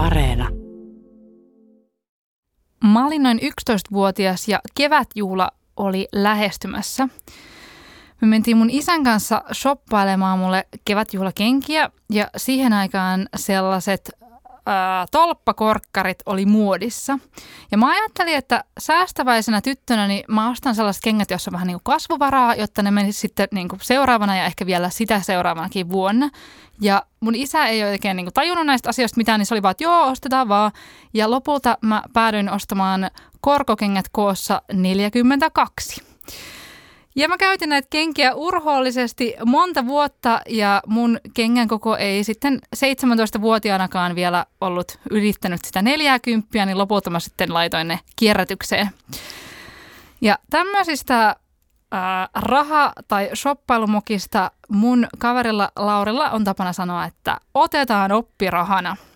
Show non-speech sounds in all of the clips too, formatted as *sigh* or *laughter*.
Areena. Mä olin noin 11-vuotias ja kevätjuhla oli lähestymässä. Me mentiin mun isän kanssa shoppailemaan mulle kevätjuhlakenkiä ja siihen aikaan sellaiset ää, tolppakorkkarit oli muodissa. Ja mä ajattelin, että säästäväisenä tyttönä niin mä ostan sellaiset kengät, joissa on vähän niin kuin kasvuvaraa, jotta ne menisivät sitten niin kuin seuraavana ja ehkä vielä sitä seuraavanakin vuonna. Ja mun isä ei oikein niin kuin tajunnut näistä asioista mitään, niin se oli vaan, että joo, ostetaan vaan. Ja lopulta mä päädyin ostamaan korkokengät koossa 42. Ja mä käytin näitä kenkiä urhoollisesti monta vuotta ja mun kengän koko ei sitten 17-vuotiaanakaan vielä ollut ylittänyt sitä 40, niin lopulta mä sitten laitoin ne kierrätykseen. Ja tämmöisistä ää, raha- tai shoppailumokista mun kaverilla Laurilla on tapana sanoa, että otetaan oppirahana –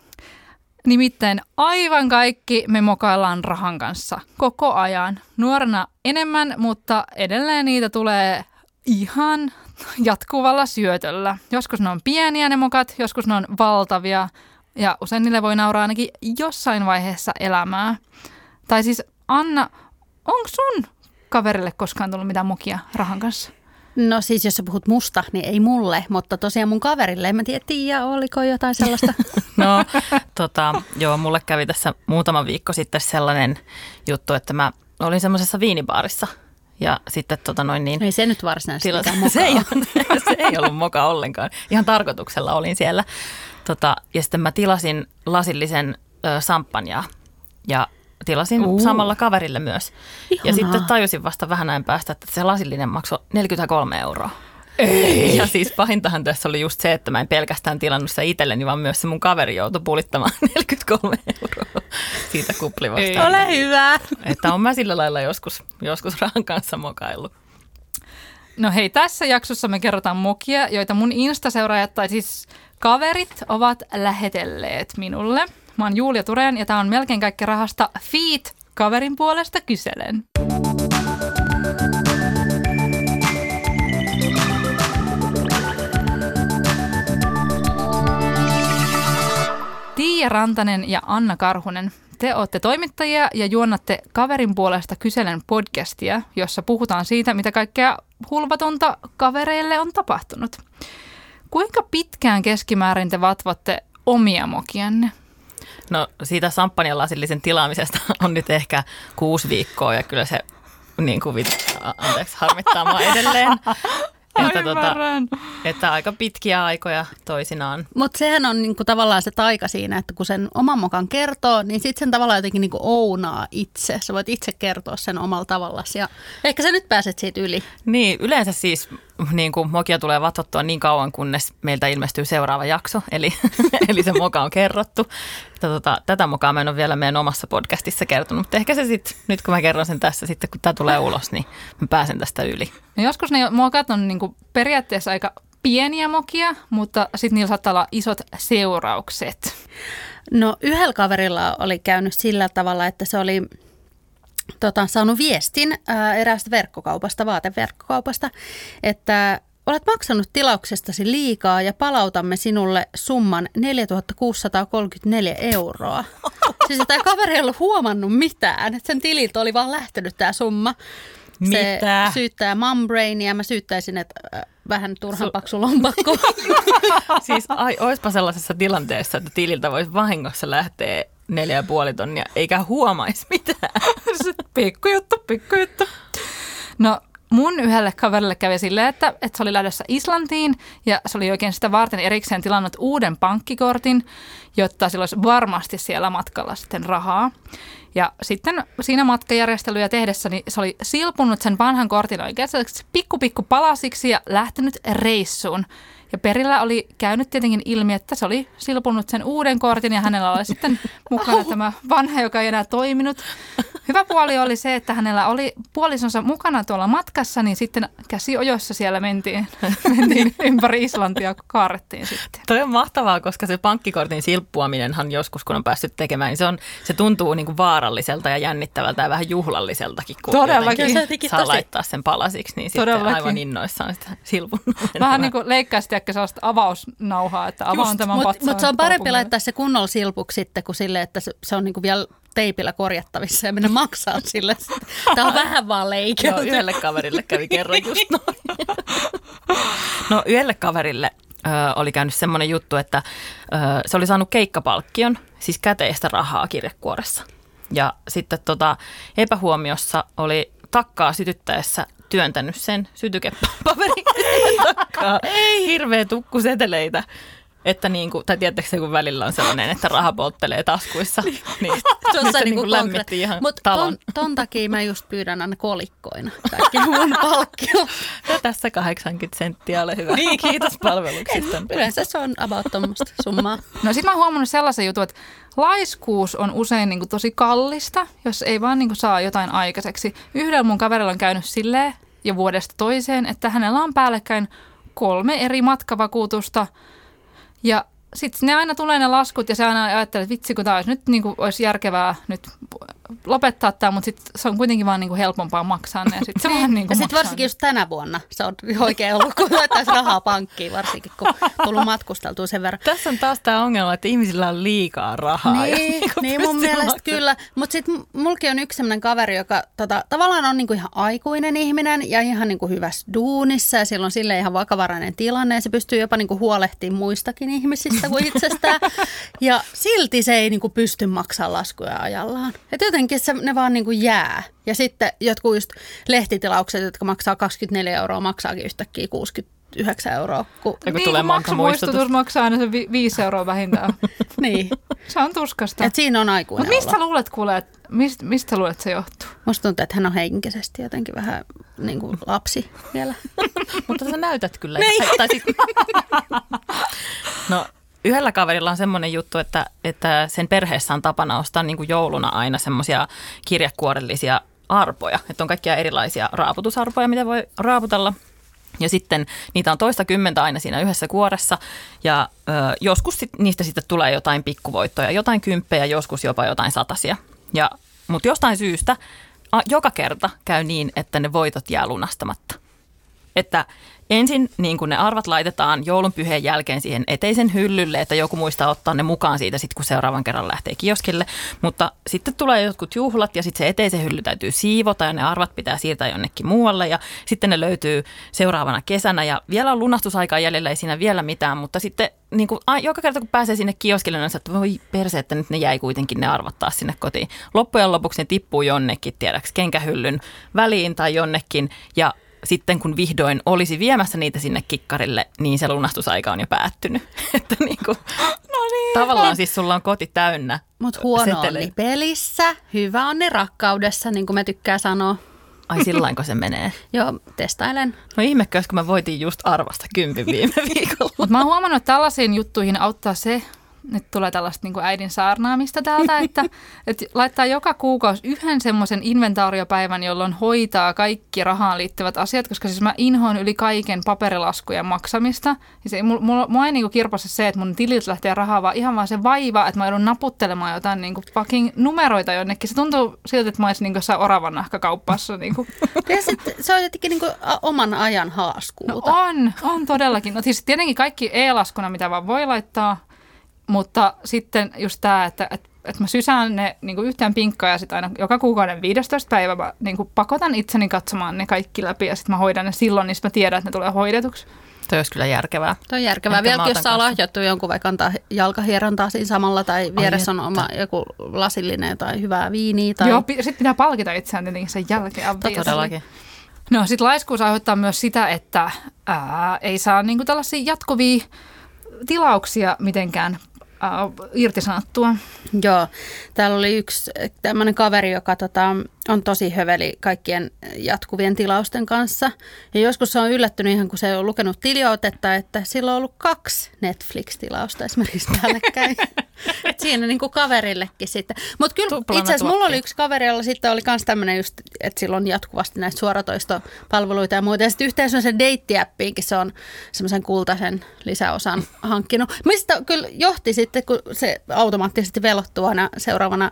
Nimittäin aivan kaikki me mokaillaan rahan kanssa koko ajan. Nuorena enemmän, mutta edelleen niitä tulee ihan jatkuvalla syötöllä. Joskus ne on pieniä ne mokat, joskus ne on valtavia ja usein niille voi nauraa ainakin jossain vaiheessa elämää. Tai siis Anna, onko sun kaverille koskaan tullut mitään mokia rahan kanssa? No siis jos sä puhut musta, niin ei mulle, mutta tosiaan mun kaverille. En mä tiedä, oliko jotain sellaista. *laughs* no tota, joo, mulle kävi tässä muutama viikko sitten sellainen juttu, että mä olin semmoisessa viinibaarissa ja sitten tota noin niin... Ei se nyt varsinaisesti tilas, *laughs* se, ei, *laughs* se ei ollut moka ollenkaan. Ihan tarkoituksella olin siellä. Tota, ja sitten mä tilasin lasillisen ö, samppanjaa ja tilasin uh. samalla kaverille myös. Ihanaa. Ja sitten tajusin vasta vähän näin päästä, että se lasillinen maksoi 43 euroa. Ei. Ja siis pahintahan tässä oli just se, että mä en pelkästään tilannut sitä itselleni, vaan myös se mun kaveri joutui pulittamaan *laughs* 43 euroa siitä kuplivasta. Ei. Ole hyvä. Että on mä sillä lailla joskus, joskus rahan kanssa mokaillut. No hei, tässä jaksossa me kerrotaan mokia, joita mun Insta-seuraajat tai siis kaverit ovat lähetelleet minulle – Mä oon Julia Turen ja tää on melkein kaikki rahasta Feet kaverin puolesta kyselen. Tiia Rantanen ja Anna Karhunen, te olette toimittajia ja juonnatte kaverin puolesta kyselen podcastia, jossa puhutaan siitä, mitä kaikkea hulvatonta kavereille on tapahtunut. Kuinka pitkään keskimäärin te vatvotte omia mokianne? No siitä samppanjalasillisen tilaamisesta *laughs* on nyt ehkä kuusi viikkoa ja kyllä se niin kuin, anteeksi, harmittaa mua edelleen. *laughs* Että, tota, että aika pitkiä aikoja toisinaan. Mutta sehän on niinku tavallaan se taika siinä, että kun sen oman mokan kertoo, niin sitten sen tavallaan jotenkin niinku ounaa itse. Sä voit itse kertoa sen omalla tavallasi ja ehkä sä nyt pääset siitä yli. Niin, yleensä siis niin kuin mokia tulee vatsottua niin kauan, kunnes meiltä ilmestyy seuraava jakso, eli, *laughs* eli se moka on kerrottu. Tota, tätä mokaa mä en ole vielä meidän omassa podcastissa kertonut, mutta ehkä se sitten, nyt kun mä kerron sen tässä, sitten kun tämä tulee ulos, niin mä pääsen tästä yli. No joskus ne mokat on niin kuin periaatteessa aika pieniä mokia, mutta sitten niillä saattaa olla isot seuraukset. No yhdellä kaverilla oli käynyt sillä tavalla, että se oli tota, saanut viestin ää, eräästä verkkokaupasta, vaateverkkokaupasta, että olet maksanut tilauksestasi liikaa ja palautamme sinulle summan 4634 euroa. *laughs* Siis tämä kaveri ei ollut huomannut mitään, että sen tililtä oli vaan lähtenyt tämä summa. Mitä? Se syyttää Mumbrainia, mä syyttäisin, että äh, vähän turhan Su- paksu lompakko. *laughs* siis ai, oispa sellaisessa tilanteessa, että tililtä voisi vahingossa lähteä neljä ja puoli tonnia, eikä huomaisi mitään. *laughs* pikkujuttu, pikkujuttu. No mun yhdelle kaverille kävi silleen, että, että se oli lähdössä Islantiin ja se oli oikein sitä varten erikseen tilannut uuden pankkikortin, jotta sillä olisi varmasti siellä matkalla sitten rahaa. Ja sitten siinä matkajärjestelyjä tehdessä niin se oli silpunut sen vanhan kortin oikein pikku pikku palasiksi ja lähtenyt reissuun. Ja perillä oli käynyt tietenkin ilmi, että se oli silpunut sen uuden kortin ja hänellä oli sitten mukana tämä vanha, joka ei enää toiminut. Hyvä puoli oli se, että hänellä oli puolisonsa mukana tuolla matkassa, niin sitten käsiojoissa siellä mentiin, *laughs* mentiin ympäri Islantia, kun kaarrettiin sitten. Toi on mahtavaa, koska se pankkikortin silppuaminenhan joskus, kun on päässyt tekemään, niin se, on, se tuntuu niin kuin vaaralliselta ja jännittävältä ja vähän juhlalliseltakin, kun Todellakin. Se jotenkin saa tosi- laittaa sen palasiksi, niin sitten Todellakin. aivan innoissaan sitä silpun. Vähän niin kuin leikkaisi ehkä sellaista avausnauhaa, että avaan Just, tämän Mutta patsaan. mut se on parempi laittaa se kunnolla silpuksi sitten, kuin sille, että se, se on niinku vielä teipillä korjattavissa ja mennä maksaa sille. Tämä on vähän vaan Joo, leikelty. yhdelle kaverille kävi kerran just noin. *laughs* No yhdelle kaverille ö, oli käynyt semmoinen juttu, että ö, se oli saanut keikkapalkkion, siis käteistä rahaa kirjekuoressa. Ja sitten tota, epähuomiossa oli takkaa sytyttäessä työntänyt sen sytykepaperin *laughs* takkaa. Ei. Hirveä tukku seteleitä. Että niin kuin, tai tiedättekö se, kun välillä on sellainen, että raha polttelee taskuissa. *laughs* Niin, niin *laughs* Tuossa se niinku niin lämmitti ihan Mutta talon. ton, *laughs* ton takia mä just pyydän aina kolikkoina kaikki mun palkkio. Ja tässä 80 senttiä, ole hyvä. Niin, kiitos palveluksista. Yleensä se on about tuommoista summaa. No sit mä oon huomannut sellaisen jutun, että laiskuus on usein niin kuin tosi kallista, jos ei vaan niin kuin saa jotain aikaiseksi. Yhdellä mun kaverilla on käynyt silleen jo vuodesta toiseen, että hänellä on päällekkäin kolme eri matkavakuutusta ja sitten ne aina tulee ne laskut ja se aina ajattelee, että vitsi kun tämä olisi nyt niin kuin, olisi järkevää nyt lopettaa tämä, mutta sitten se on kuitenkin vaan niin kuin helpompaa maksaa ne ja sitten se *laughs* vaan niin Ja kuin sitten varsinkin just tänä vuonna se on oikein ollut, kun laittaisi rahaa pankkiin, varsinkin kun tullut *laughs* matkusteltua sen verran. Tässä on taas tämä ongelma, että ihmisillä on liikaa rahaa. Niin, niinku niin mun mielestä maksamaan. kyllä. Mutta sitten mulki on yksi sellainen kaveri, joka tota, tavallaan on niinku ihan aikuinen ihminen ja ihan niinku hyvässä duunissa ja sillä on sille ihan vakavarainen tilanne ja se pystyy jopa niinku huolehtimaan muistakin ihmisistä kuin itsestään. *laughs* ja silti se ei niinku pysty maksamaan laskuja ajallaan. Et jotenkin se, ne vaan niinku jää. Ja sitten jotkut just lehtitilaukset, jotka maksaa 24 euroa, maksaakin yhtäkkiä 69 euroa. Kun, Ja kun niin, tulee kun maksumuistutus maksaa aina se vi- viisi euroa vähintään. *laughs* niin, Se on tuskasta. että siinä on aikuinen Mutta mistä luulet kuule, että mistä, mistä luulet se johtuu? Musta tuntuu, että hän on henkisesti jotenkin vähän niin kuin lapsi vielä. *laughs* Mutta sä näytät kyllä. Tai, tai siis, *laughs* no yhdellä kaverilla on semmoinen juttu, että, että sen perheessä on tapana ostaa niin kuin jouluna aina semmoisia kirjekuorellisia arpoja. Että on kaikkia erilaisia raaputusarpoja, mitä voi raaputella. Ja sitten niitä on toista kymmentä aina siinä yhdessä kuoressa ja ö, joskus sit, niistä sitten tulee jotain pikkuvoittoja, jotain kymppejä, joskus jopa jotain satasia. Ja, mutta jostain syystä a, joka kerta käy niin, että ne voitot jää lunastamatta. Että ensin niin kun ne arvat laitetaan joulun pyheen jälkeen siihen eteisen hyllylle, että joku muistaa ottaa ne mukaan siitä sitten, kun seuraavan kerran lähtee kioskille. Mutta sitten tulee jotkut juhlat ja sitten se eteisen hylly täytyy siivota ja ne arvat pitää siirtää jonnekin muualle. Ja sitten ne löytyy seuraavana kesänä ja vielä on lunastusaikaa jäljellä, ei siinä vielä mitään. Mutta sitten niin kun, a, joka kerta kun pääsee sinne kioskille, niin on että voi perse, että nyt ne jäi kuitenkin ne arvat taas sinne kotiin. Loppujen lopuksi ne tippuu jonnekin, tiedäks, kenkähyllyn väliin tai jonnekin ja sitten kun vihdoin olisi viemässä niitä sinne kikkarille, niin se lunastusaika on jo päättynyt. *laughs* Että niin kuin, no niin, tavallaan siis sulla on koti täynnä Mutta huono seteleitä. onni pelissä, hyvä onni rakkaudessa, niin kuin me tykkää sanoa. Ai sillainko se menee? *laughs* Joo, testailen. No ihmekö, kun mä voitin just arvasta kympin viime *laughs* viikolla. Mutta mä oon huomannut, että tällaisiin juttuihin auttaa se, nyt tulee tällaista niin kuin äidin saarnaamista täältä, että, *laughs* että laittaa joka kuukausi yhden semmoisen inventaariopäivän, jolloin hoitaa kaikki rahaan liittyvät asiat, koska siis mä inhoan yli kaiken paperilaskujen maksamista. Ja se, mulla, mulla, ei niin kuin kirpossa se, että mun tililtä lähtee rahaa, vaan ihan vaan se vaiva, että mä joudun naputtelemaan jotain niin kuin fucking numeroita jonnekin. Se tuntuu siltä, että mä olisin niin jossain oravan nahkakaupassa. Niin kuin. *laughs* Ja sit, se on jotenkin niin kuin oman ajan No haaskuuta. on, on todellakin. No siis tietenkin kaikki e-laskuna, mitä vaan voi laittaa, mutta sitten just tämä, että, että, että mä sysään ne niin kuin yhteen pinkkaan ja sitten aina joka kuukauden 15 päivä mä niin kuin pakotan itseni katsomaan ne kaikki läpi ja sitten mä hoidan ne silloin, niin sit mä tiedän, että ne tulee hoidetuksi. Toi olisi kyllä järkevää. Tuo on järkevää. Ehkä Vielä jos saa kanssa. lahjoittua jonkun vaikka antaa jalkahierontaa siinä samalla tai vieressä on oma joku lasillinen tai hyvää viiniä. Tai... Joo, sitten pitää palkita itseään tietenkin sen jälkeen. obviously. Todellakin. No sitten laiskuus aiheuttaa myös sitä, että ää, ei saa niinku tällaisia jatkuvia tilauksia mitenkään ää, irtisanottua. Joo, täällä oli yksi tämmöinen kaveri, joka tota, on tosi höveli kaikkien jatkuvien tilausten kanssa. Ja joskus se on yllättynyt ihan, kun se on lukenut tilioitetta, että sillä on ollut kaksi Netflix-tilausta esimerkiksi päällekkäin. *laughs* *laughs* Et siinä niin kuin kaverillekin sitten. Mutta kyllä itse asiassa mulla oli yksi kaveri, jolla sitten oli myös tämmöinen just, että sillä on jatkuvasti näitä suoratoistopalveluita ja muuta. Ja sitten yhteen sen deittiäppiinkin se on semmoisen kultaisen lisäosan hankkinut. Mistä kyllä johti sitten, kun se automaattisesti velottuu aina seuraavana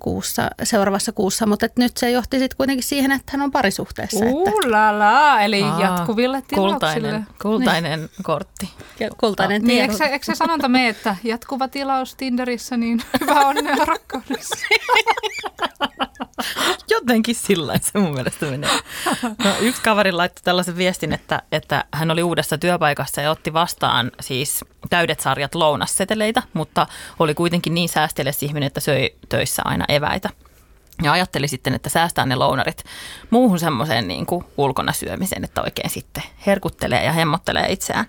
kuussa, seuraavassa kuussa, mutta et nyt se johti sitten kuitenkin siihen, että hän on parisuhteessa. Että, Uulala, eli Aa, jatkuville tilauksille. Kultainen, kultainen kortti. ja kultainen Niin, tie. eikö se, eikö se sanonta mene, että jatkuva tilaus Tinderissä, niin *laughs* hyvä onnea rakkaudessa. *laughs* Jotenkin sillä se mun mielestä menee. No, yksi kaveri laittoi tällaisen viestin, että, että hän oli uudessa työpaikassa ja otti vastaan siis täydet sarjat lounasseteleitä, mutta oli kuitenkin niin säästeliäs ihminen, että söi töissä aina eväitä. Ja ajatteli sitten, että säästää ne lounarit muuhun semmoiseen niin kuin ulkona syömiseen, että oikein sitten herkuttelee ja hemmottelee itseään.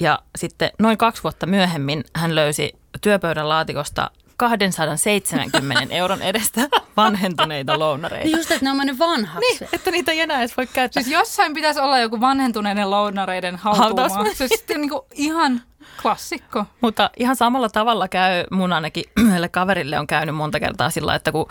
Ja sitten noin kaksi vuotta myöhemmin hän löysi työpöydän laatikosta 270 *laughs* euron edestä vanhentuneita lounareita. Niin just, että ne on mennyt vanhaksi. Niin, että niitä ei enää edes voi käyttää. Siis jossain pitäisi olla joku vanhentuneiden lounareiden. Hautausmaa. Se on sitten niinku ihan klassikko. Mutta ihan samalla tavalla käy mun ainakin *clears throat* yhdelle kaverille on käynyt monta kertaa sillä, että kun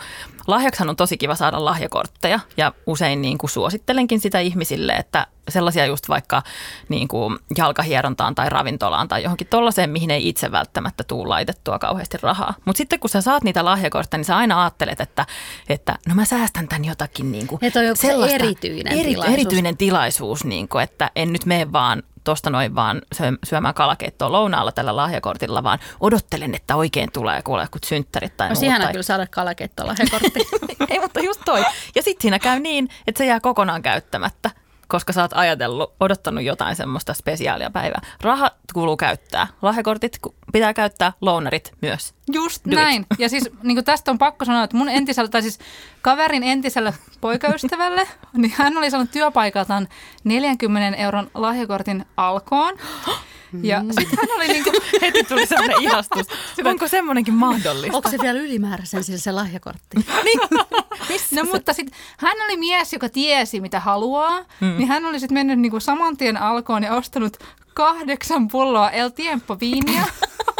lahjaksahan on tosi kiva saada lahjakortteja ja usein niin kuin suosittelenkin sitä ihmisille, että sellaisia just vaikka niin kuin jalkahierontaan tai ravintolaan tai johonkin tollaiseen, mihin ei itse välttämättä tuu laitettua kauheasti rahaa. Mutta sitten kun sä saat niitä lahjakortteja, niin sä aina ajattelet, että, että no mä säästän tämän jotakin niin kuin Että on joku se erityinen tilaisuus. Erityinen tilaisuus, niin kuin, että en nyt mene vaan tuosta noin vaan syö- syömään kalakeittoa lounaalla tällä lahjakortilla, vaan odottelen, että oikein tulee kuule jotkut synttärit tai No muut. siihen tai... kyllä saada kalakeittolahjakortti. *laughs* Ei, mutta just toi. Ja sitten siinä käy niin, että se jää kokonaan käyttämättä, koska sä oot ajatellut, odottanut jotain semmoista spesiaalia päivää. Rahat kuuluu käyttää. Lahjakortit pitää käyttää, lounarit myös. Just Do it. näin. Ja siis niin tästä on pakko sanoa, että mun entisellä, tai siis kaverin entiselle poikaystävälle, niin hän oli saanut työpaikaltaan 40 euron lahjakortin alkoon. Ja sitten hän oli niinku, *laughs* Heti tuli sellainen ihastus. Onko semmoinenkin mahdollista? Onko se vielä ylimääräisen sillä se lahjakortti? *laughs* no mutta sitten hän oli mies, joka tiesi mitä haluaa, mm. niin hän oli sitten mennyt niinku saman tien alkoon ja ostanut kahdeksan pulloa El Tiempo viiniä, *laughs*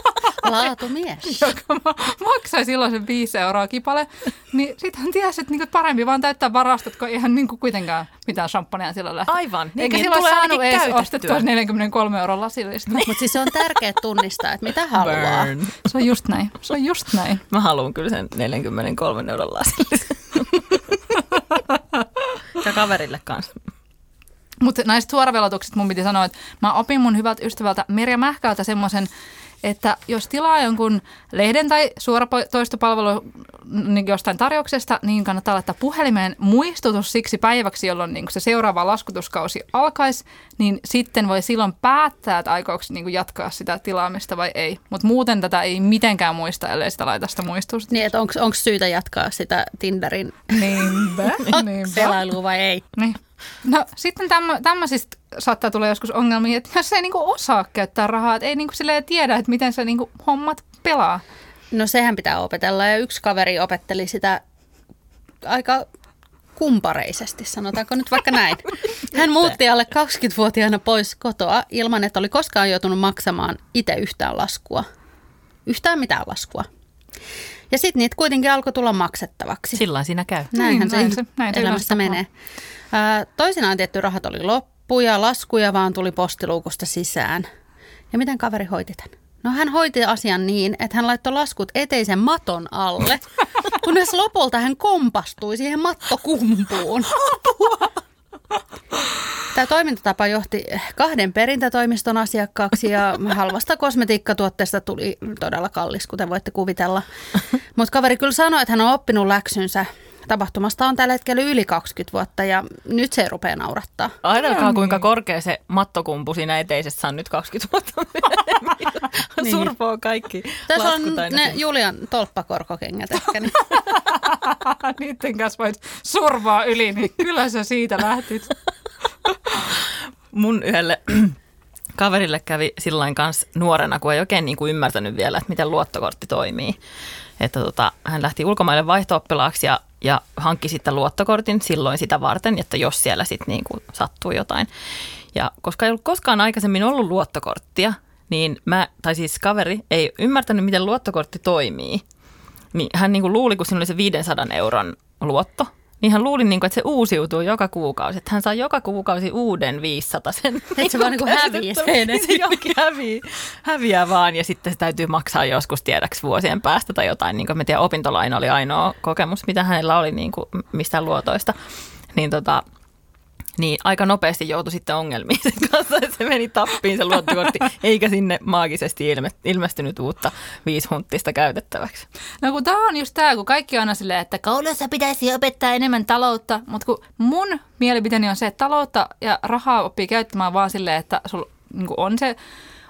Laatumies. *laughs* joka ma- maksoi silloin sen viisi euroa kipale. Niin sitten hän tiesi, että niinku parempi vaan täyttää varastot, kun eihän niinku kuitenkaan mitään champagnea sillä lähtenyt. Aivan. Niin, Eikä niin silloin saanut edes käytettyä. ostettua 43 euron lasillista. Mutta siis se on tärkeää tunnistaa, että mitä haluaa. Burn. Se on just näin. Se on just näin. Mä haluan kyllä sen 43 euron lasillisen. ja kaverille kanssa. Mutta näistä suoravelotuksista mun piti sanoa, että mä opin mun hyvältä ystävältä Merja Mähkältä semmoisen, että jos tilaa jonkun lehden tai suoratoistopalvelu niin jostain tarjouksesta, niin kannattaa laittaa puhelimeen muistutus siksi päiväksi, jolloin niin se seuraava laskutuskausi alkaisi, niin sitten voi silloin päättää, että aikooko niin jatkaa sitä tilaamista vai ei. Mutta muuten tätä ei mitenkään muista, ellei sitä laita sitä muistusta. Niin, että onko syytä jatkaa sitä Tinderin Niinpä, *laughs* niinpä. selailua vai ei? Niin. No sitten tämmö, tämmöisistä saattaa tulla joskus ongelmia, että jos ei niinku osaa käyttää rahaa, että ei niinku silleen tiedä, että miten se niinku hommat pelaa. No sehän pitää opetella ja yksi kaveri opetteli sitä aika kumpareisesti, sanotaanko nyt vaikka näin. *laughs* Hän muutti alle 20-vuotiaana pois kotoa ilman, että oli koskaan joutunut maksamaan itse yhtään laskua. Yhtään mitään laskua. Ja sitten niitä kuitenkin alkoi tulla maksettavaksi. Sillä siinä käy. Näinhän Niin, se, näin se- näin se elämässä menee. Ää, Toisinaan tietty rahat oli loppu ja laskuja vaan tuli postiluukusta sisään. Ja miten kaveri hoiti tämän? No hän hoiti asian niin, että hän laittoi laskut eteisen maton alle, *laughs* kunnes lopulta hän kompastui siihen mattokumpuun. Tämä toimintatapa johti kahden perintätoimiston asiakkaaksi ja halvasta kosmetiikkatuotteesta tuli todella kallis, kuten voitte kuvitella. Mutta kaveri kyllä sanoi, että hän on oppinut läksynsä. Tapahtumasta on tällä hetkellä yli 20 vuotta ja nyt se rupeaa naurattaa. Ajatelkaa, kuinka korkea se mattokumpu siinä eteisessä on nyt 20 vuotta myöhemmin. *laughs* Niin. Surpoo kaikki Tässä on ne sinne. Julian tolppakorkokengät ehkä. *laughs* *laughs* Niin. Niiden kanssa voit survaa yli, niin kyllä sä siitä lähtit. Mun yhdelle *clears throat* kaverille kävi sillain kanssa nuorena, kun ei oikein niin kuin ymmärtänyt vielä, että miten luottokortti toimii. Että tota, hän lähti ulkomaille vaihto-oppilaaksi ja, ja hankki sitten luottokortin silloin sitä varten, että jos siellä sitten niin kuin sattuu jotain. Ja koska ei ollut koskaan aikaisemmin ollut luottokorttia, niin mä, tai siis kaveri ei ymmärtänyt, miten luottokortti toimii. Niin hän niin kuin luuli, kun siinä oli se 500 euron luotto, niin hän luuli, niin kuin, että se uusiutuu joka kuukausi. Että hän saa joka kuukausi uuden 500 sen. Että se vaan niin hävii sen. Se *laughs* johonkin hävii, häviää vaan ja sitten se täytyy maksaa joskus tiedäksi vuosien päästä tai jotain. Niin kuin mä tiedän, opintolaina oli ainoa kokemus, mitä hänellä oli niin kuin mistään luotoista. Niin tota, niin aika nopeasti joutui sitten ongelmiin sen kanssa, että se meni tappiin se luottokortti, eikä sinne maagisesti ilme, ilmestynyt uutta viishunttista käytettäväksi. No kun tämä on just tämä, kun kaikki on aina silleen, että koulussa pitäisi opettaa enemmän taloutta, mutta kun mun mielipiteeni on se, että taloutta ja rahaa oppii käyttämään vaan silleen, että sulla niin on se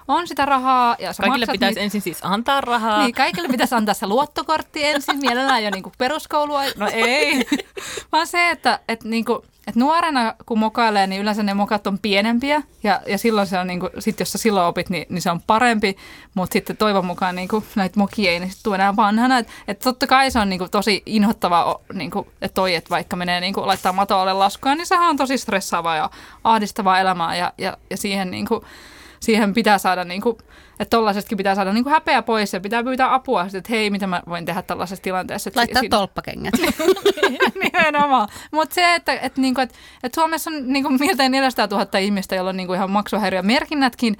on sitä rahaa. Ja kaikille pitäisi niitä. ensin siis antaa rahaa. Niin, kaikille pitäisi antaa se luottokortti ensin, mielellään jo niin kuin peruskoulua. No ei, *laughs* vaan se, että, että niin kuin, et nuorena kun mokailee, niin yleensä ne mokat on pienempiä ja, ja silloin se on, niin kuin, sit jos sä silloin opit, niin, niin se on parempi, mutta sitten toivon mukaan niin kuin, näitä mokia ei niin tule enää vanhana. Että et totta kai se on niin kuin, tosi inhottavaa, niin kuin, että toi, että vaikka menee niin kuin, laittaa matoalle laskuja, niin sehän on tosi stressaavaa ja ahdistavaa elämää ja, ja, ja siihen niin kuin, siihen pitää saada, niin kuin, että tollaisestakin pitää saada niin kuin häpeä pois ja pitää pyytää apua, että hei, mitä mä voin tehdä tällaisessa tilanteessa. Että Laittaa siinä... tolppakengät. *laughs* Nimenomaan. Mutta se, että, että, niin kuin, että, että Suomessa on niin kuin miltei 400 000 ihmistä, joilla on niin kuin ihan maksuhäiriömerkinnätkin,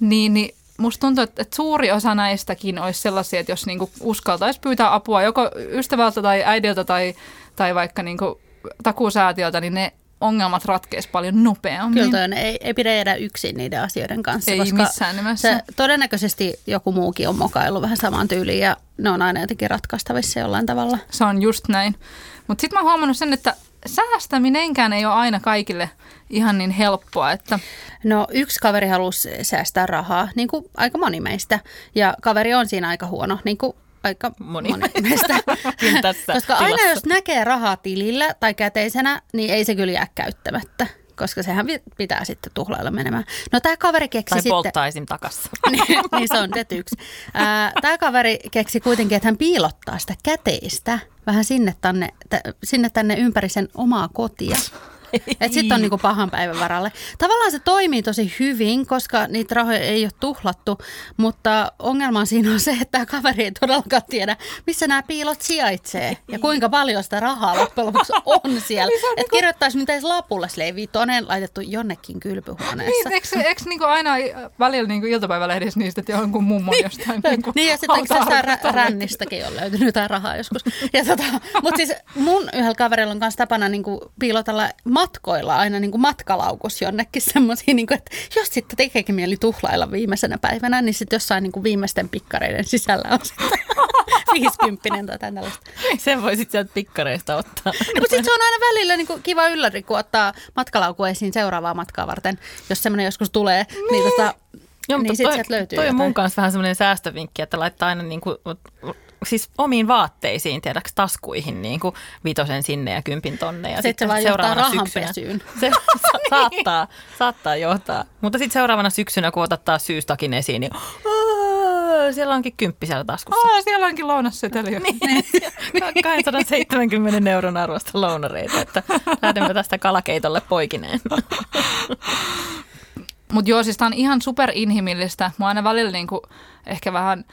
niin, niin musta tuntuu, että, että suuri osa näistäkin olisi sellaisia, että jos niinku uskaltaisi pyytää apua joko ystävältä tai äidiltä tai, tai vaikka niinku takuusäätiöltä, niin ne ongelmat ratkeisi paljon nopeammin. Kyllä toi ei, ei pidä jäädä yksin niiden asioiden kanssa. Ei koska missään nimessä. Se, todennäköisesti joku muukin on mokaillut vähän samaan tyyliin ja ne on aina jotenkin ratkaistavissa jollain tavalla. Se on just näin. Mutta sitten mä oon huomannut sen, että säästäminenkään ei ole aina kaikille ihan niin helppoa. Että... No yksi kaveri halusi säästää rahaa, niin kuin aika moni meistä. Ja kaveri on siinä aika huono, niin kuin aika moni, moni *laughs* meistä. *laughs* tässä Koska tilassa. aina jos näkee rahaa tilillä tai käteisenä, niin ei se kyllä jää käyttämättä koska sehän pitää sitten tuhlailla menemään. No tämä kaveri keksi tai sitten... polttaa esim. takassa. *laughs* niin, niin se on det yksi. Tämä kaveri keksi kuitenkin, että hän piilottaa sitä käteistä vähän sinne tänne, sinne tänne ympäri sen omaa kotia. *laughs* Että sitten on niinku pahan päivän varalle. Tavallaan se toimii tosi hyvin, koska niitä rahoja ei ole tuhlattu, mutta ongelma siinä on se, että tämä kaveri ei todellakaan tiedä, missä nämä piilot sijaitsee ja kuinka paljon sitä rahaa loppujen lopuksi on *laughs* siellä. Niin että niinku... kirjoittaisi nyt edes lapulle silleen viitonen laitettu jonnekin kylpyhuoneessa. Niin, eikö, eikö niinku aina välillä niinku iltapäivälehdissä niistä, että jonkun mummon *laughs* niin. jostain niinku Niin ja sitten jostain rännistäkin on löytynyt jotain rahaa joskus. Ja tota, mutta siis mun yhdellä kaverilla on myös tapana niinku piilotella matkoilla aina niin kuin matkalaukus jonnekin *laughs* semmoisiin, niin että jos sitten tekeekin mieli tuhlailla viimeisenä päivänä, niin sitten jossain niin kuin viimeisten pikkareiden sisällä on sitten *laughs* 50 tai tällaista. Sen voi sitten sieltä pikkareista ottaa. No, mutta sitten se on aina välillä niin kuin kiva ylläri, kun ottaa matkalauku esiin seuraavaa matkaa varten, jos semmoinen joskus tulee. Niin, niin tota, Joo, niin sitten sieltä löytyy Toi jotain. on mun kanssa vähän semmoinen säästövinkki, että laittaa aina niin kuin siis omiin vaatteisiin, tiedäks, taskuihin niin kuin vitosen sinne ja kympin tonne. Ja sitten se vaan johtaa rahanpesyyn. *laughs* Se sa- saattaa, saattaa johtaa. Mutta sitten seuraavana syksynä, kun otat taas syystakin esiin, niin siellä onkin kymppi siellä taskussa. Aa, siellä onkin lounasseteli. *laughs* niin, 270 euron arvosta lounareita, että lähdemme tästä kalakeitolle poikineen. *laughs* Mutta joo, siis tämä on ihan superinhimillistä. Mä aina välillä niinku ehkä vähän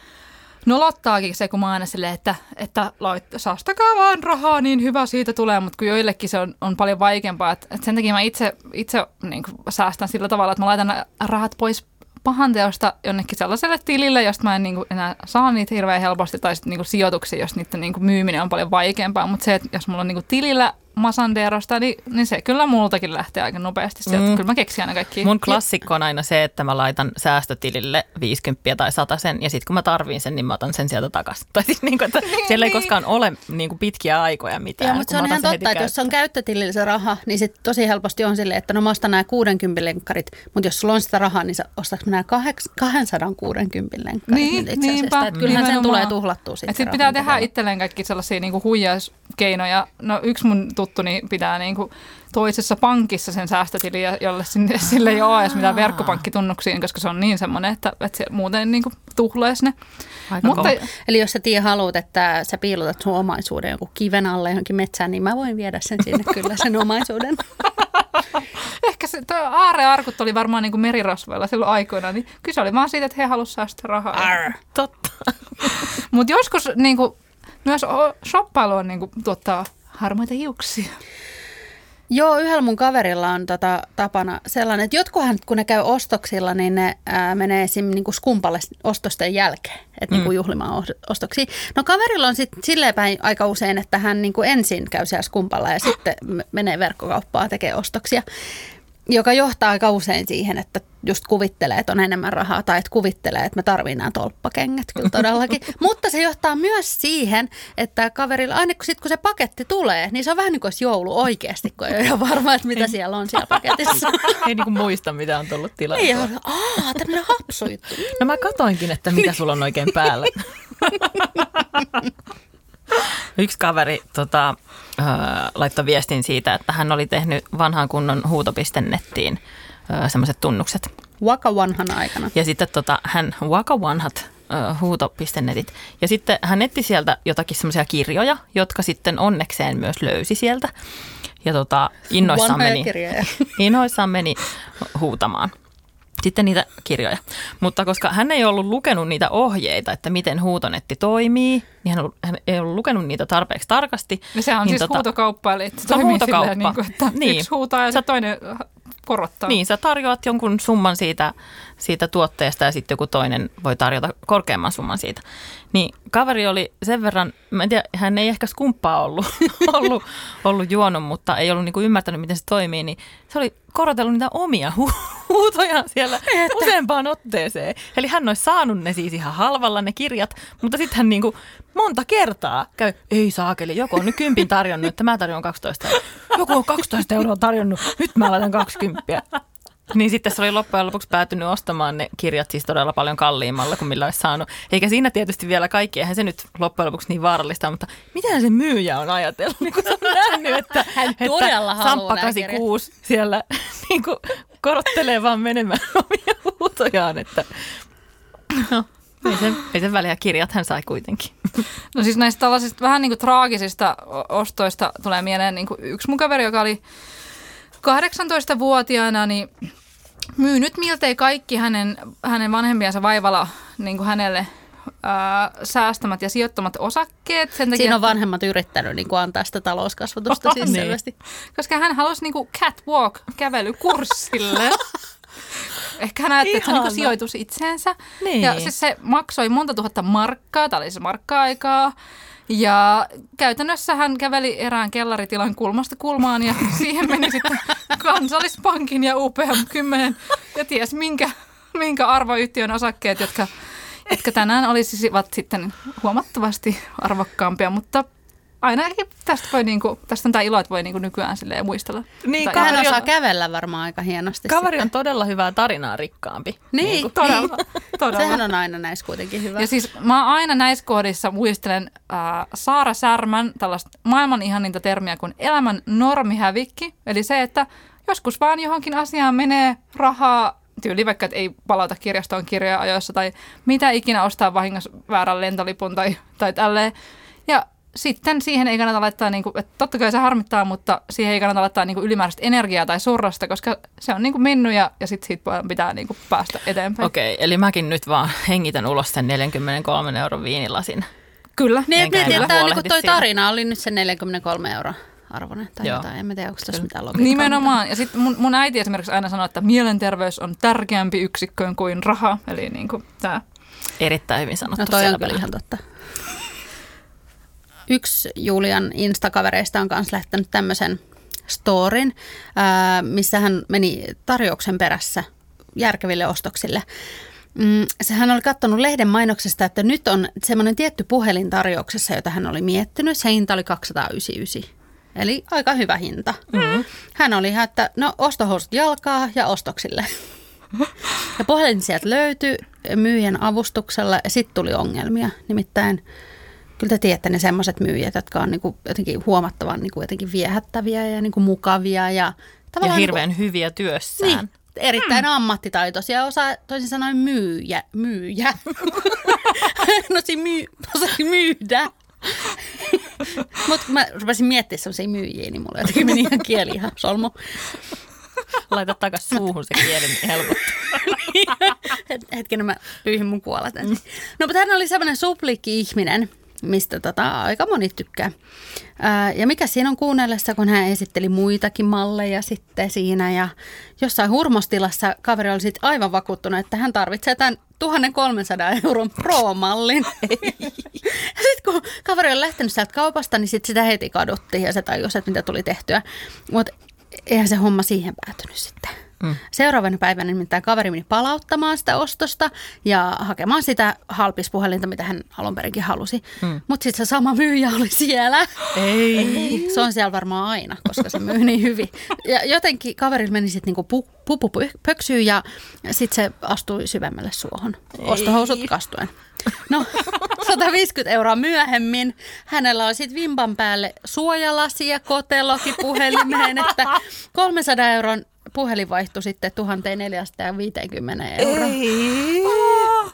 nolottaakin se, kun mä aina silleen, että, että lait, saastakaa vaan rahaa, niin hyvä siitä tulee, mutta kun joillekin se on, on paljon vaikeampaa. Että, että sen takia mä itse, itse niin säästän sillä tavalla, että mä laitan rahat pois pahanteosta jonnekin sellaiselle tilille, josta mä en niin enää saa niitä hirveän helposti, tai sitten niin sijoituksia, jos niiden niin myyminen on paljon vaikeampaa. Mutta se, että jos mulla on niin tilillä Masanderosta, niin, niin se kyllä multakin lähtee aika nopeasti sieltä. Mm. Kyllä mä keksin aina kaikki. Mun klassikko on aina se, että mä laitan säästötilille 50 tai 100 sen, ja sitten kun mä tarviin sen, niin mä otan sen sieltä takaisin. *laughs* Tai siis niin kuin, että niin, siellä ei niin. koskaan ole niin kuin pitkiä aikoja mitään. Joo, mutta se on ihan totta, että jos on käyttötilillä se raha, niin sitten tosi helposti on silleen, että no mä ostan nämä 60 lenkkarit, mutta jos sulla on sitä rahaa, niin sä ostaks nämä 260 lenkkarit niin, itse asiassa. Että kyllähän sen tulee tuhlattua sitten. Sit pitää tehdä itselleen kaikki sellaisia niin kuin huijauskeinoja. No yksi mun tuttuni niin pitää niin kuin toisessa pankissa sen säästötiliä, jolle sinne, sille ei ole edes mitään verkkopankkitunnuksia, koska se on niin semmoinen, että, että se muuten niin kuin tuhlaisi ne. Mutta, eli jos sä tiedä haluat, että sä piilotat sun omaisuuden jonkun kiven alle johonkin metsään, niin mä voin viedä sen sinne kyllä sen omaisuuden. *laughs* Ehkä se toi aarearkut oli varmaan niin kuin merirosvoilla silloin aikoina, niin kyse oli vaan siitä, että he halusivat säästää rahaa. Arr. Totta. *laughs* Mutta joskus niin kuin, myös shoppailu on niin kuin, tuottaa harmaita hiuksia. Joo, yhdellä mun kaverilla on tota, tapana sellainen, että jotkuhan kun ne käy ostoksilla, niin ne ää, menee esim. Niin kuin skumpalle ostosten jälkeen, että niin kuin juhlimaan os- ostoksia. No kaverilla on sitten silleen päin aika usein, että hän niin kuin ensin käy siellä skumpalla ja sitten menee verkkokauppaan tekee ostoksia. Joka johtaa aika usein siihen, että just kuvittelee, että on enemmän rahaa tai että kuvittelee, että mä tarviin nämä tolppakengät kyllä todellakin. *laughs* Mutta se johtaa myös siihen, että kaverilla, aina kun, sit, kun se paketti tulee, niin se on vähän niin kuin joulu oikeasti, kun ei ole varma, että mitä siellä on siellä paketissa. *laughs* Ei niinku muista, mitä on tullut Niin, tilattua. ja aah, tämmöinen hapsujuttu. No mä katoinkin, että mitä sulla on oikein päällä. *laughs* Yksi kaveri tota, äh, laittoi viestin siitä, että hän oli tehnyt vanhan kunnon huutopiste.nettiin äh, semmoiset tunnukset. Waka vanhana aikana. Ja sitten tota, hän waka vanhat äh, huuto.netit. Ja sitten hän etti sieltä jotakin semmoisia kirjoja, jotka sitten onnekseen myös löysi sieltä. Ja tota, innoissaan Vanhoja meni, kirjoja. *laughs* innoissaan meni huutamaan sitten niitä kirjoja. Mutta koska hän ei ollut lukenut niitä ohjeita, että miten huutonetti toimii, niin hän, hän ei ollut lukenut niitä tarpeeksi tarkasti. Ja sehän on niin siis tota, huutokauppa, eli se on toimii huutokauppa. silleen, niin kuin, että Niin. yksi huutaa ja Sä- sitten toinen korottaa. Niin, sä tarjoat jonkun summan siitä, siitä tuotteesta ja sitten joku toinen voi tarjota korkeamman summan siitä. Niin kaveri oli sen verran, mä en tiedä, hän ei ehkä skumppaa ollut, *laughs* ollut, ollut juonut, mutta ei ollut niinku ymmärtänyt, miten se toimii, niin se oli korotellut niitä omia hu- huutojaan siellä useampaan otteeseen. Eli hän olisi saanut ne siis ihan halvalla ne kirjat, mutta sitten hän niinku monta kertaa käy, ei saakeli, joku on nyt kympin tarjonnut, että mä tarjoan 12 euroa. Joku on 12 euroa tarjonnut, nyt mä laitan 20. Niin sitten se oli loppujen lopuksi päätynyt ostamaan ne kirjat siis todella paljon kalliimmalla kuin millä olisi saanut. Eikä siinä tietysti vielä kaikki, eihän se nyt loppujen lopuksi niin vaarallista, mutta miten se myyjä on ajatellut, kun se on *laughs* nähnyt, että, Hän että todella haluaa Samppa nämä 86 siellä *laughs* niin kuin korottelee vaan menemään *laughs* omia huutojaan, että no, ei sen, ei sen väliä kirjat hän sai kuitenkin. No siis näistä tällaisista vähän niin kuin traagisista ostoista tulee mieleen niin kuin yksi mun kaveri, joka oli 18-vuotiaana, niin myynyt miltei kaikki hänen, hänen vanhempiansa vaivalla niin kuin hänelle ää, säästämät ja sijoittamat osakkeet. Sen takia, Siinä on vanhemmat yrittänyt niin kuin antaa sitä talouskasvatusta siis Niin. selvästi. koska hän halusi niinku catwalk kävelykurssille. *laughs* Ehkä hän ajatteli, että se on niinku sijoitus itseensä. Niin. Ja siis se maksoi monta tuhatta markkaa, tämä oli se markka-aikaa. Ja käytännössä hän käveli erään kellaritilan kulmasta kulmaan ja *laughs* siihen meni sitten kansallispankin ja UPM 10 ja ties minkä, minkä arvoyhtiön osakkeet, jotka, jotka tänään olisivat sitten huomattavasti arvokkaampia, mutta ainakin tästä, voi niinku, tästä on tämä ilo, että voi niinku nykyään silleen muistella. Niin, Tai- Hän Kaveri on- osaa kävellä varmaan aika hienosti. Kaveri on todella hyvää tarinaa rikkaampi. Niin, *laughs* Todella, todella. Sehän on aina näissä kuitenkin hyvä. Ja siis mä aina näissä kohdissa muistelen äh, Saara Särmän tällaista maailman ihaninta termiä kuin elämän normihävikki. Eli se, että joskus vaan johonkin asiaan menee rahaa, tyyli vaikka, että ei palauta kirjastoon kirjoja ajoissa tai mitä ikinä ostaa vahingossa väärän lentolipun tai, tai tälleen. Ja sitten siihen ei kannata laittaa, niinku, että totta kai se harmittaa, mutta siihen ei kannata laittaa niinku ylimääräistä energiaa tai surrasta, koska se on niinku mennyt ja, ja sitten siitä pitää niinku päästä eteenpäin. Okei, eli mäkin nyt vaan hengitän ulos sen 43 euron viinilasin. Kyllä. Niin, Enkä mietin, että tämä, niin toi tarina oli nyt se 43 euroa arvoinen tai Joo. jotain. En mä tiedä, onko tässä mitään logiikkaa. Nimenomaan. Ja sitten mun, mun äiti esimerkiksi aina sanoo, että mielenterveys on tärkeämpi yksikkö kuin raha. Eli niin kuin tämä. Erittäin hyvin sanottu. No toi on kyllä ihan totta. Yksi Julian Instakavereista on myös lähtenyt tämmöisen storin, missä hän meni tarjouksen perässä järkeville ostoksille. Mm, Sehän oli katsonut lehden mainoksesta, että nyt on semmoinen tietty puhelin tarjouksessa, jota hän oli miettinyt. Se hinta oli 299. Eli aika hyvä hinta. Mm-hmm. Hän oli ihan, että no ostohousut jalkaa ja ostoksille. Ja puhelin sieltä löytyi myyjän avustuksella ja sitten tuli ongelmia. Nimittäin kyllä te tiedätte ne semmoiset myyjät, jotka on niinku jotenkin huomattavan niinku jotenkin viehättäviä ja niinku mukavia. Ja, Ja tavallaan hirveän hyviä työssään. Niin, erittäin ammattitaitoisia, osaa toisin sanoen myyjä. myyjä. *laughs* no siinä myy, osasi myydä. Mutta mä rupesin miettimään sellaisia myyjiä, niin mulla jotenkin meni ihan kieli ihan solmu. Laita takas suuhun se kieli, niin helpottuu. *laughs* Hetken mä pyyhin mun kuolat. No mutta hän oli semmoinen suplikki-ihminen, mistä tota, aika moni tykkää. Ää, ja mikä siinä on kuunnellessa, kun hän esitteli muitakin malleja sitten siinä ja jossain hurmostilassa kaveri oli sitten aivan vakuuttunut, että hän tarvitsee tämän 1300 euron pro-mallin. *laughs* sitten kun kaveri on lähtenyt sieltä kaupasta, niin sit sitä heti kaduttiin ja se tajusi, että mitä tuli tehtyä. Mutta eihän se homma siihen päätynyt sitten. Mm. Seuraavana päivänä nimittäin kaveri meni palauttamaan sitä ostosta ja hakemaan sitä halpispuhelinta, mitä hän alun perinkin halusi. Mm. Mutta sitten se sama myyjä oli siellä. Ei. *laughs* Se on siellä varmaan aina, koska se myy niin hyvin. Ja jotenkin kaverilla meni sitten niinku pu, pupu pöksyyn ja sitten se astui syvemmälle suohon. Ostohousut kastuen. No, *laughs* 150 euroa myöhemmin hänellä on sitten vimpan päälle suojalasi ja koteloki puhelimeen, että 300 euron puhelin vaihtui sitten 1450 euroa. Ei. Oh,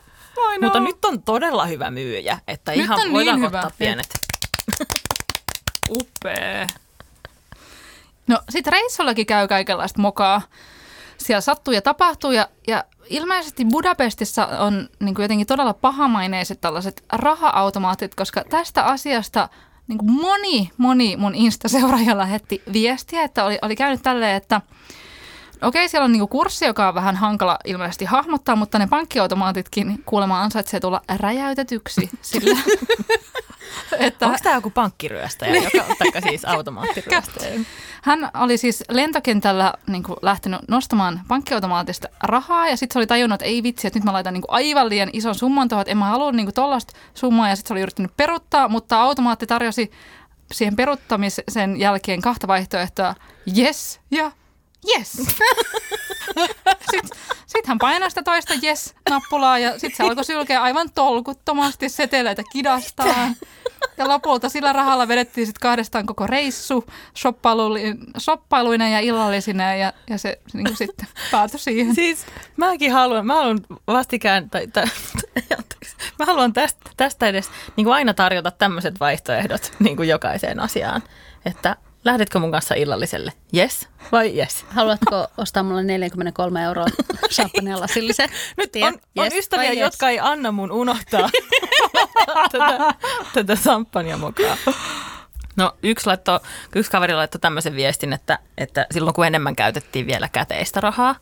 Mutta nyt on todella hyvä myyjä, että nyt ihan on voidaan niin ottaa hyvä. pienet. Upea. No sit reissullakin käy kaikenlaista mokaa. Siellä sattuu ja tapahtuu ja, ja ilmeisesti Budapestissa on niin kuin jotenkin todella pahamaineiset tällaiset raha-automaatit, koska tästä asiasta niin kuin moni, moni mun Insta-seuraaja lähetti viestiä, että oli, oli käynyt tälleen, että – Okei, siellä on niinku kurssi, joka on vähän hankala ilmeisesti hahmottaa, mutta ne pankkiautomaatitkin kuulemma ansaitsee tulla räjäytetyksi. *laughs* Sillä, että... Onko tämä joku pankkiryöstäjä, joka, taikka siis automaattiryöstäjä? Hän oli siis lentokentällä niin kuin, lähtenyt nostamaan pankkiautomaatista rahaa ja sitten se oli tajunnut, että ei vitsi, että nyt mä laitan niin kuin, aivan liian ison summan tuohon, että en mä halua niin tollasta summaa ja sitten se oli yrittänyt peruttaa, mutta automaatti tarjosi siihen peruttamisen jälkeen kahta vaihtoehtoa, yes ja yes. sitten *laughs* sit hän painaa sitä toista yes-nappulaa ja sitten se alkoi sylkeä aivan tolkuttomasti seteleitä kidastaan. Ja lopulta sillä rahalla vedettiin sitten kahdestaan koko reissu shoppailuina ja illallisina ja, ja se niin kuin sitten päätyi siihen. Siis mäkin haluan, mä haluan vastikään, tai, tai, mä haluan tästä, tästä edes niin kuin aina tarjota tämmöiset vaihtoehdot niin kuin jokaiseen asiaan. Että Lähdetkö mun kanssa illalliselle? Yes vai yes? Haluatko ostaa mulle 43 euroa *laughs* champagnella lasillisen? Nyt on, yes on ystäviä, yes. jotka ei anna mun unohtaa *laughs* tätä, tätä champagnemokaa. No yksi, laitto, yksi kaveri laittoi tämmöisen viestin, että, että silloin kun enemmän käytettiin vielä käteistä rahaa,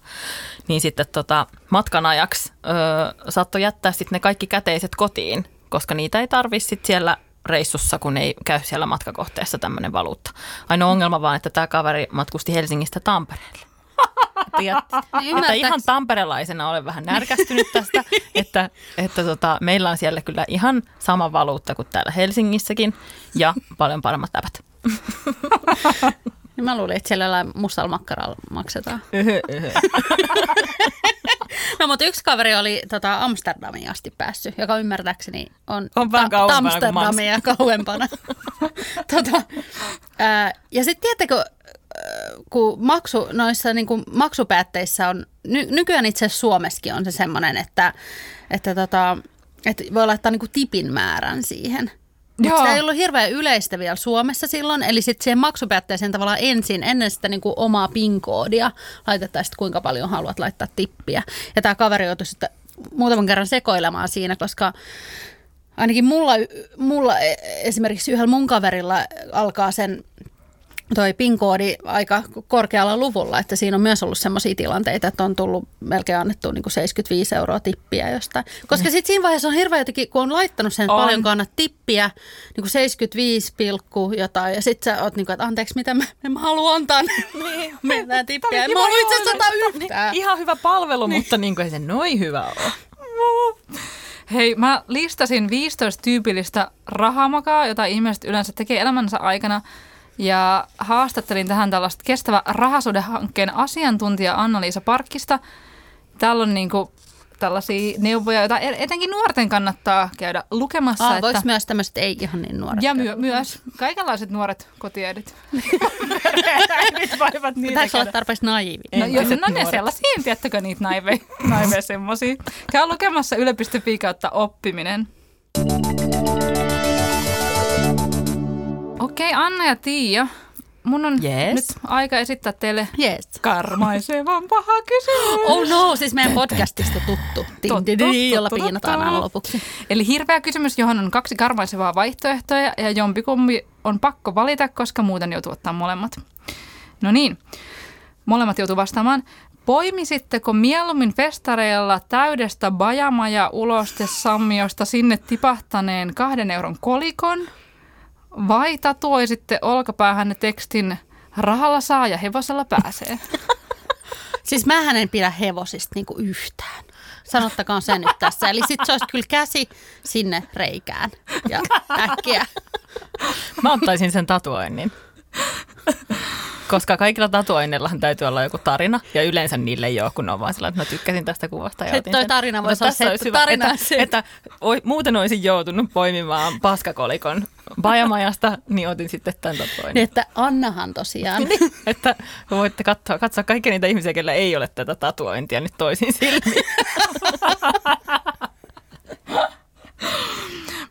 niin sitten tota, matkan ajaksi ö, saattoi jättää sitten ne kaikki käteiset kotiin, koska niitä ei tarvitse siellä reissussa, kun ei käy siellä matkakohteessa tämmöinen valuutta. Ainoa ongelma vaan, että tämä kaveri matkusti Helsingistä Tampereelle. *laughs* Että, että ihan tamperelaisena olen vähän närkästynyt tästä, että, että tota, meillä on siellä kyllä ihan sama valuutta kuin täällä Helsingissäkin ja paljon paremmat läpät. *laughs* Niin mä luulin, että siellä mustalla makkaralla maksetaan. *laughs* no mutta yksi kaveri oli tota, Amsterdamiin asti päässyt, joka ymmärtääkseni on, on ta- Amsterdamia kauempana. *laughs* tota, ää, ja sitten tiedättekö, kun maksu, noissa niin kuin maksupäätteissä on, ny, nykyään itse asiassa Suomessakin on se semmoinen, että, että, tota, että voi laittaa niin kuin tipin määrän siihen. Mutta se ei ollut hirveän yleistä vielä Suomessa silloin, eli sitten siihen maksupäätteeseen tavallaan ensin, ennen sitä niin kuin omaa PIN-koodia, laitetaan sitten kuinka paljon haluat laittaa tippiä. Ja tämä kaveri joutui sitten muutaman kerran sekoilemaan siinä, koska ainakin mulla, mulla e, esimerkiksi yhdellä mun kaverilla alkaa sen toi PIN-koodi aika korkealla luvulla, että siinä on myös ollut sellaisia tilanteita, että on tullut melkein annettu niin kuin 75 euroa tippiä jostain. Koska sitten siinä vaiheessa on hirveä jotenkin, kun on laittanut sen on. paljon kannat tippiä, niin kuin 75 pilkku jotain, ja sitten sä oot niin kuin, että anteeksi, mitä mä, en mä halua antaa *laughs* niin. mitään tippiä. En mä halua itse asiassa yhtään. Niin, ihan hyvä palvelu, niin. mutta niin kuin ei se noin hyvä ole. Hei, mä listasin 15 tyypillistä rahamakaa, jota ihmiset yleensä tekee elämänsä aikana – ja haastattelin tähän tällaista kestävä rahasuhdehankkeen asiantuntija Anna-Liisa Parkkista. Täällä on niin kuin tällaisia neuvoja, joita e- etenkin nuorten kannattaa käydä lukemassa. Aa, että... myös tämmöiset ei ihan niin nuoret Ja my- myös kaikenlaiset nuoret kotiäidit. *laughs* niitä Pitäisi olla tarpeeksi naivi. No, jos, no ne sellaisia, tiettäkö niitä naiveja, naiveja semmoisia. Käy lukemassa yle.fi kautta oppiminen. Anna ja Tiia, mun on Yes. nyt aika esittää teille Yes. karmaisevan paha kysymys. Oh no, siis meidän podcastista tuttu. Jolla piinataan aina lopuksi. Eli hirveä kysymys, johon on kaksi karmaisevaa vaihtoehtoa ja jompikumpi on pakko valita, koska muuten joutuu ottaa molemmat. No niin, molemmat joutuu vastaamaan. Poimisitteko mieluummin festareilla täydestä bajamaja uloste sammiosta sinne tipahtaneen kahden euron kolikon vai tatuoisitte olkapäähänne tekstin rahalla saa ja hevosella pääsee? *laughs* Siis mähän en pidä hevosista niinku yhtään. Sanottakoon se nyt tässä. Eli sit se olisi kyllä käsi sinne reikään ja *laughs* äkkiä. Mä ottaisin sen tatuoinnin. *laughs* Koska kaikilla tatuoinnillahan täytyy olla joku tarina, ja yleensä niille ei ole, kun ne on vaan sellainen, että mä tykkäsin tästä kuvasta. Ja otin toi sen. tarina voisi olla se, hyvä, tarina että, että oi, muuten olisin joutunut poimimaan paskakolikon bajamajasta, niin otin sitten tämän tatuoinnin. Niin, että Annahan tosiaan. että voitte katsoa, katsoa kaikkia niitä ihmisiä, joilla ei ole tätä tatuointia nyt toisin silmiin. *laughs*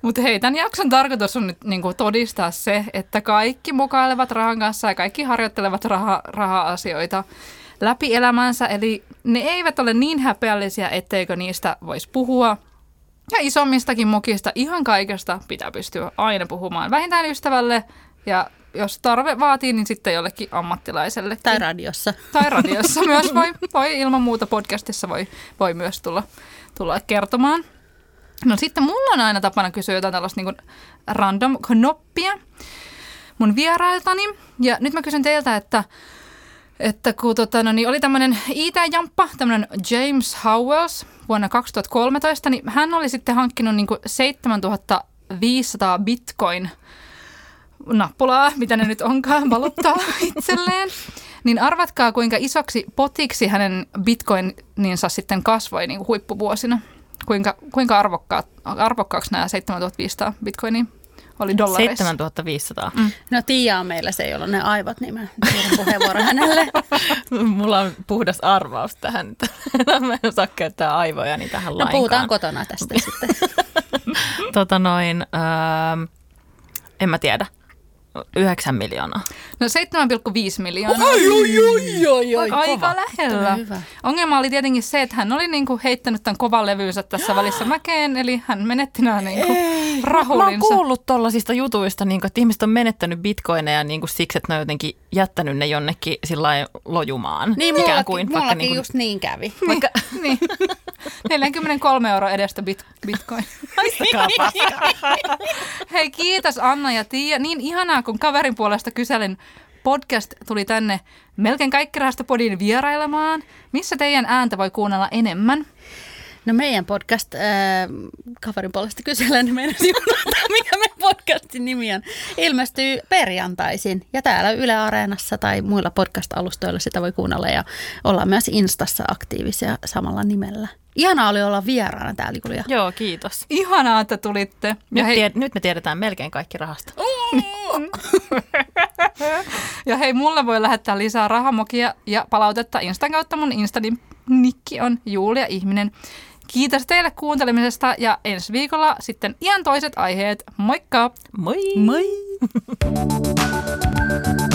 Mutta hei, tämän jakson tarkoitus on nyt niinku todistaa se, että kaikki mukailevat rahan kanssa ja kaikki harjoittelevat raha, raha-asioita läpi elämänsä. Eli ne eivät ole niin häpeällisiä, etteikö niistä voisi puhua. Ja isommistakin mokista ihan kaikesta pitää pystyä aina puhumaan. Vähintään ystävälle ja jos tarve vaatii, niin sitten jollekin ammattilaiselle. Tai radiossa. Tai radiossa myös *laughs* voi, voi ilman muuta podcastissa voi, voi myös tulla, tulla kertomaan. No sitten mulla on aina tapana kysyä jotain tällaista niin random knoppia mun vierailtani. Ja nyt mä kysyn teiltä, että, että kun tota, no, niin oli tämmöinen IT-jamppa, tämmöinen James Howells vuonna 2013, niin hän oli sitten hankkinut niin 7500 bitcoin nappulaa, mitä ne nyt onkaan, *laughs* valuttaa itselleen. Niin arvatkaa, kuinka isoksi potiksi hänen bitcoininsa sitten kasvoi niin kuin huippuvuosina. Kuinka, kuinka arvokkaat, arvokkaaksi nämä 7500 bitcoinia oli dollareissa? 7500. No Tiia on meillä se, jolla on ne aivot, niin mä puheenvuoron hänelle. *laughs* Mulla on puhdas arvaus tähän. että *laughs* Mä en osaa käyttää aivoja niin tähän No lainkaan. puhutaan kotona tästä *laughs* sitten. Tota noin, öö, en mä tiedä. 9 miljoonaa. No 7,5 miljoonaa. oi, oi, oi, oi. Aika lähellä. Toi hyvä. Ongelma oli tietenkin se, että hän oli niinku heittänyt tämän kovan levynsä tässä välissä mäkeen, eli hän menetti nämä niinku Mä oon kuullut tollasista jutuista, niin kun, että ihmiset on menettänyt bitcoineja niin kuin siksi, että ne on jotenkin jättänyt ne jonnekin sillä lojumaan. Niin Ikään mullakin, kuin, mullakin niin kuin, just niin kävi. *laughs* Vaikka, *laughs* niin. 43 euroa edestä bit, bitcoin. *laughs* Hei kiitos Anna ja Tiia. Niin ihanaa, kun kaverin puolesta kyselin. Podcast tuli tänne melkein kaikki rahastopodin vierailemaan. Missä teidän ääntä voi kuunnella enemmän? No meidän podcast, äh, kaverin puolesta kysellä, niin meidän mikä meidän podcastin nimi on. Ilmestyy perjantaisin ja täällä Yle Areenassa tai muilla podcast-alustoilla sitä voi kuunnella ja ollaan myös Instassa aktiivisia samalla nimellä. Ihanaa oli olla vieraana täällä, Julia. Joo, kiitos. Ihanaa, että tulitte. Ja Nyt, hei, tied, nyt me tiedetään melkein kaikki rahasta. *laughs* ja hei, mulle voi lähettää lisää rahamokia ja palautetta Instan kautta. Mun Instanikki on Julia Ihminen. Kiitos teille kuuntelemisesta ja ensi viikolla sitten ihan toiset aiheet. Moikka! Moi! Moi! *laughs*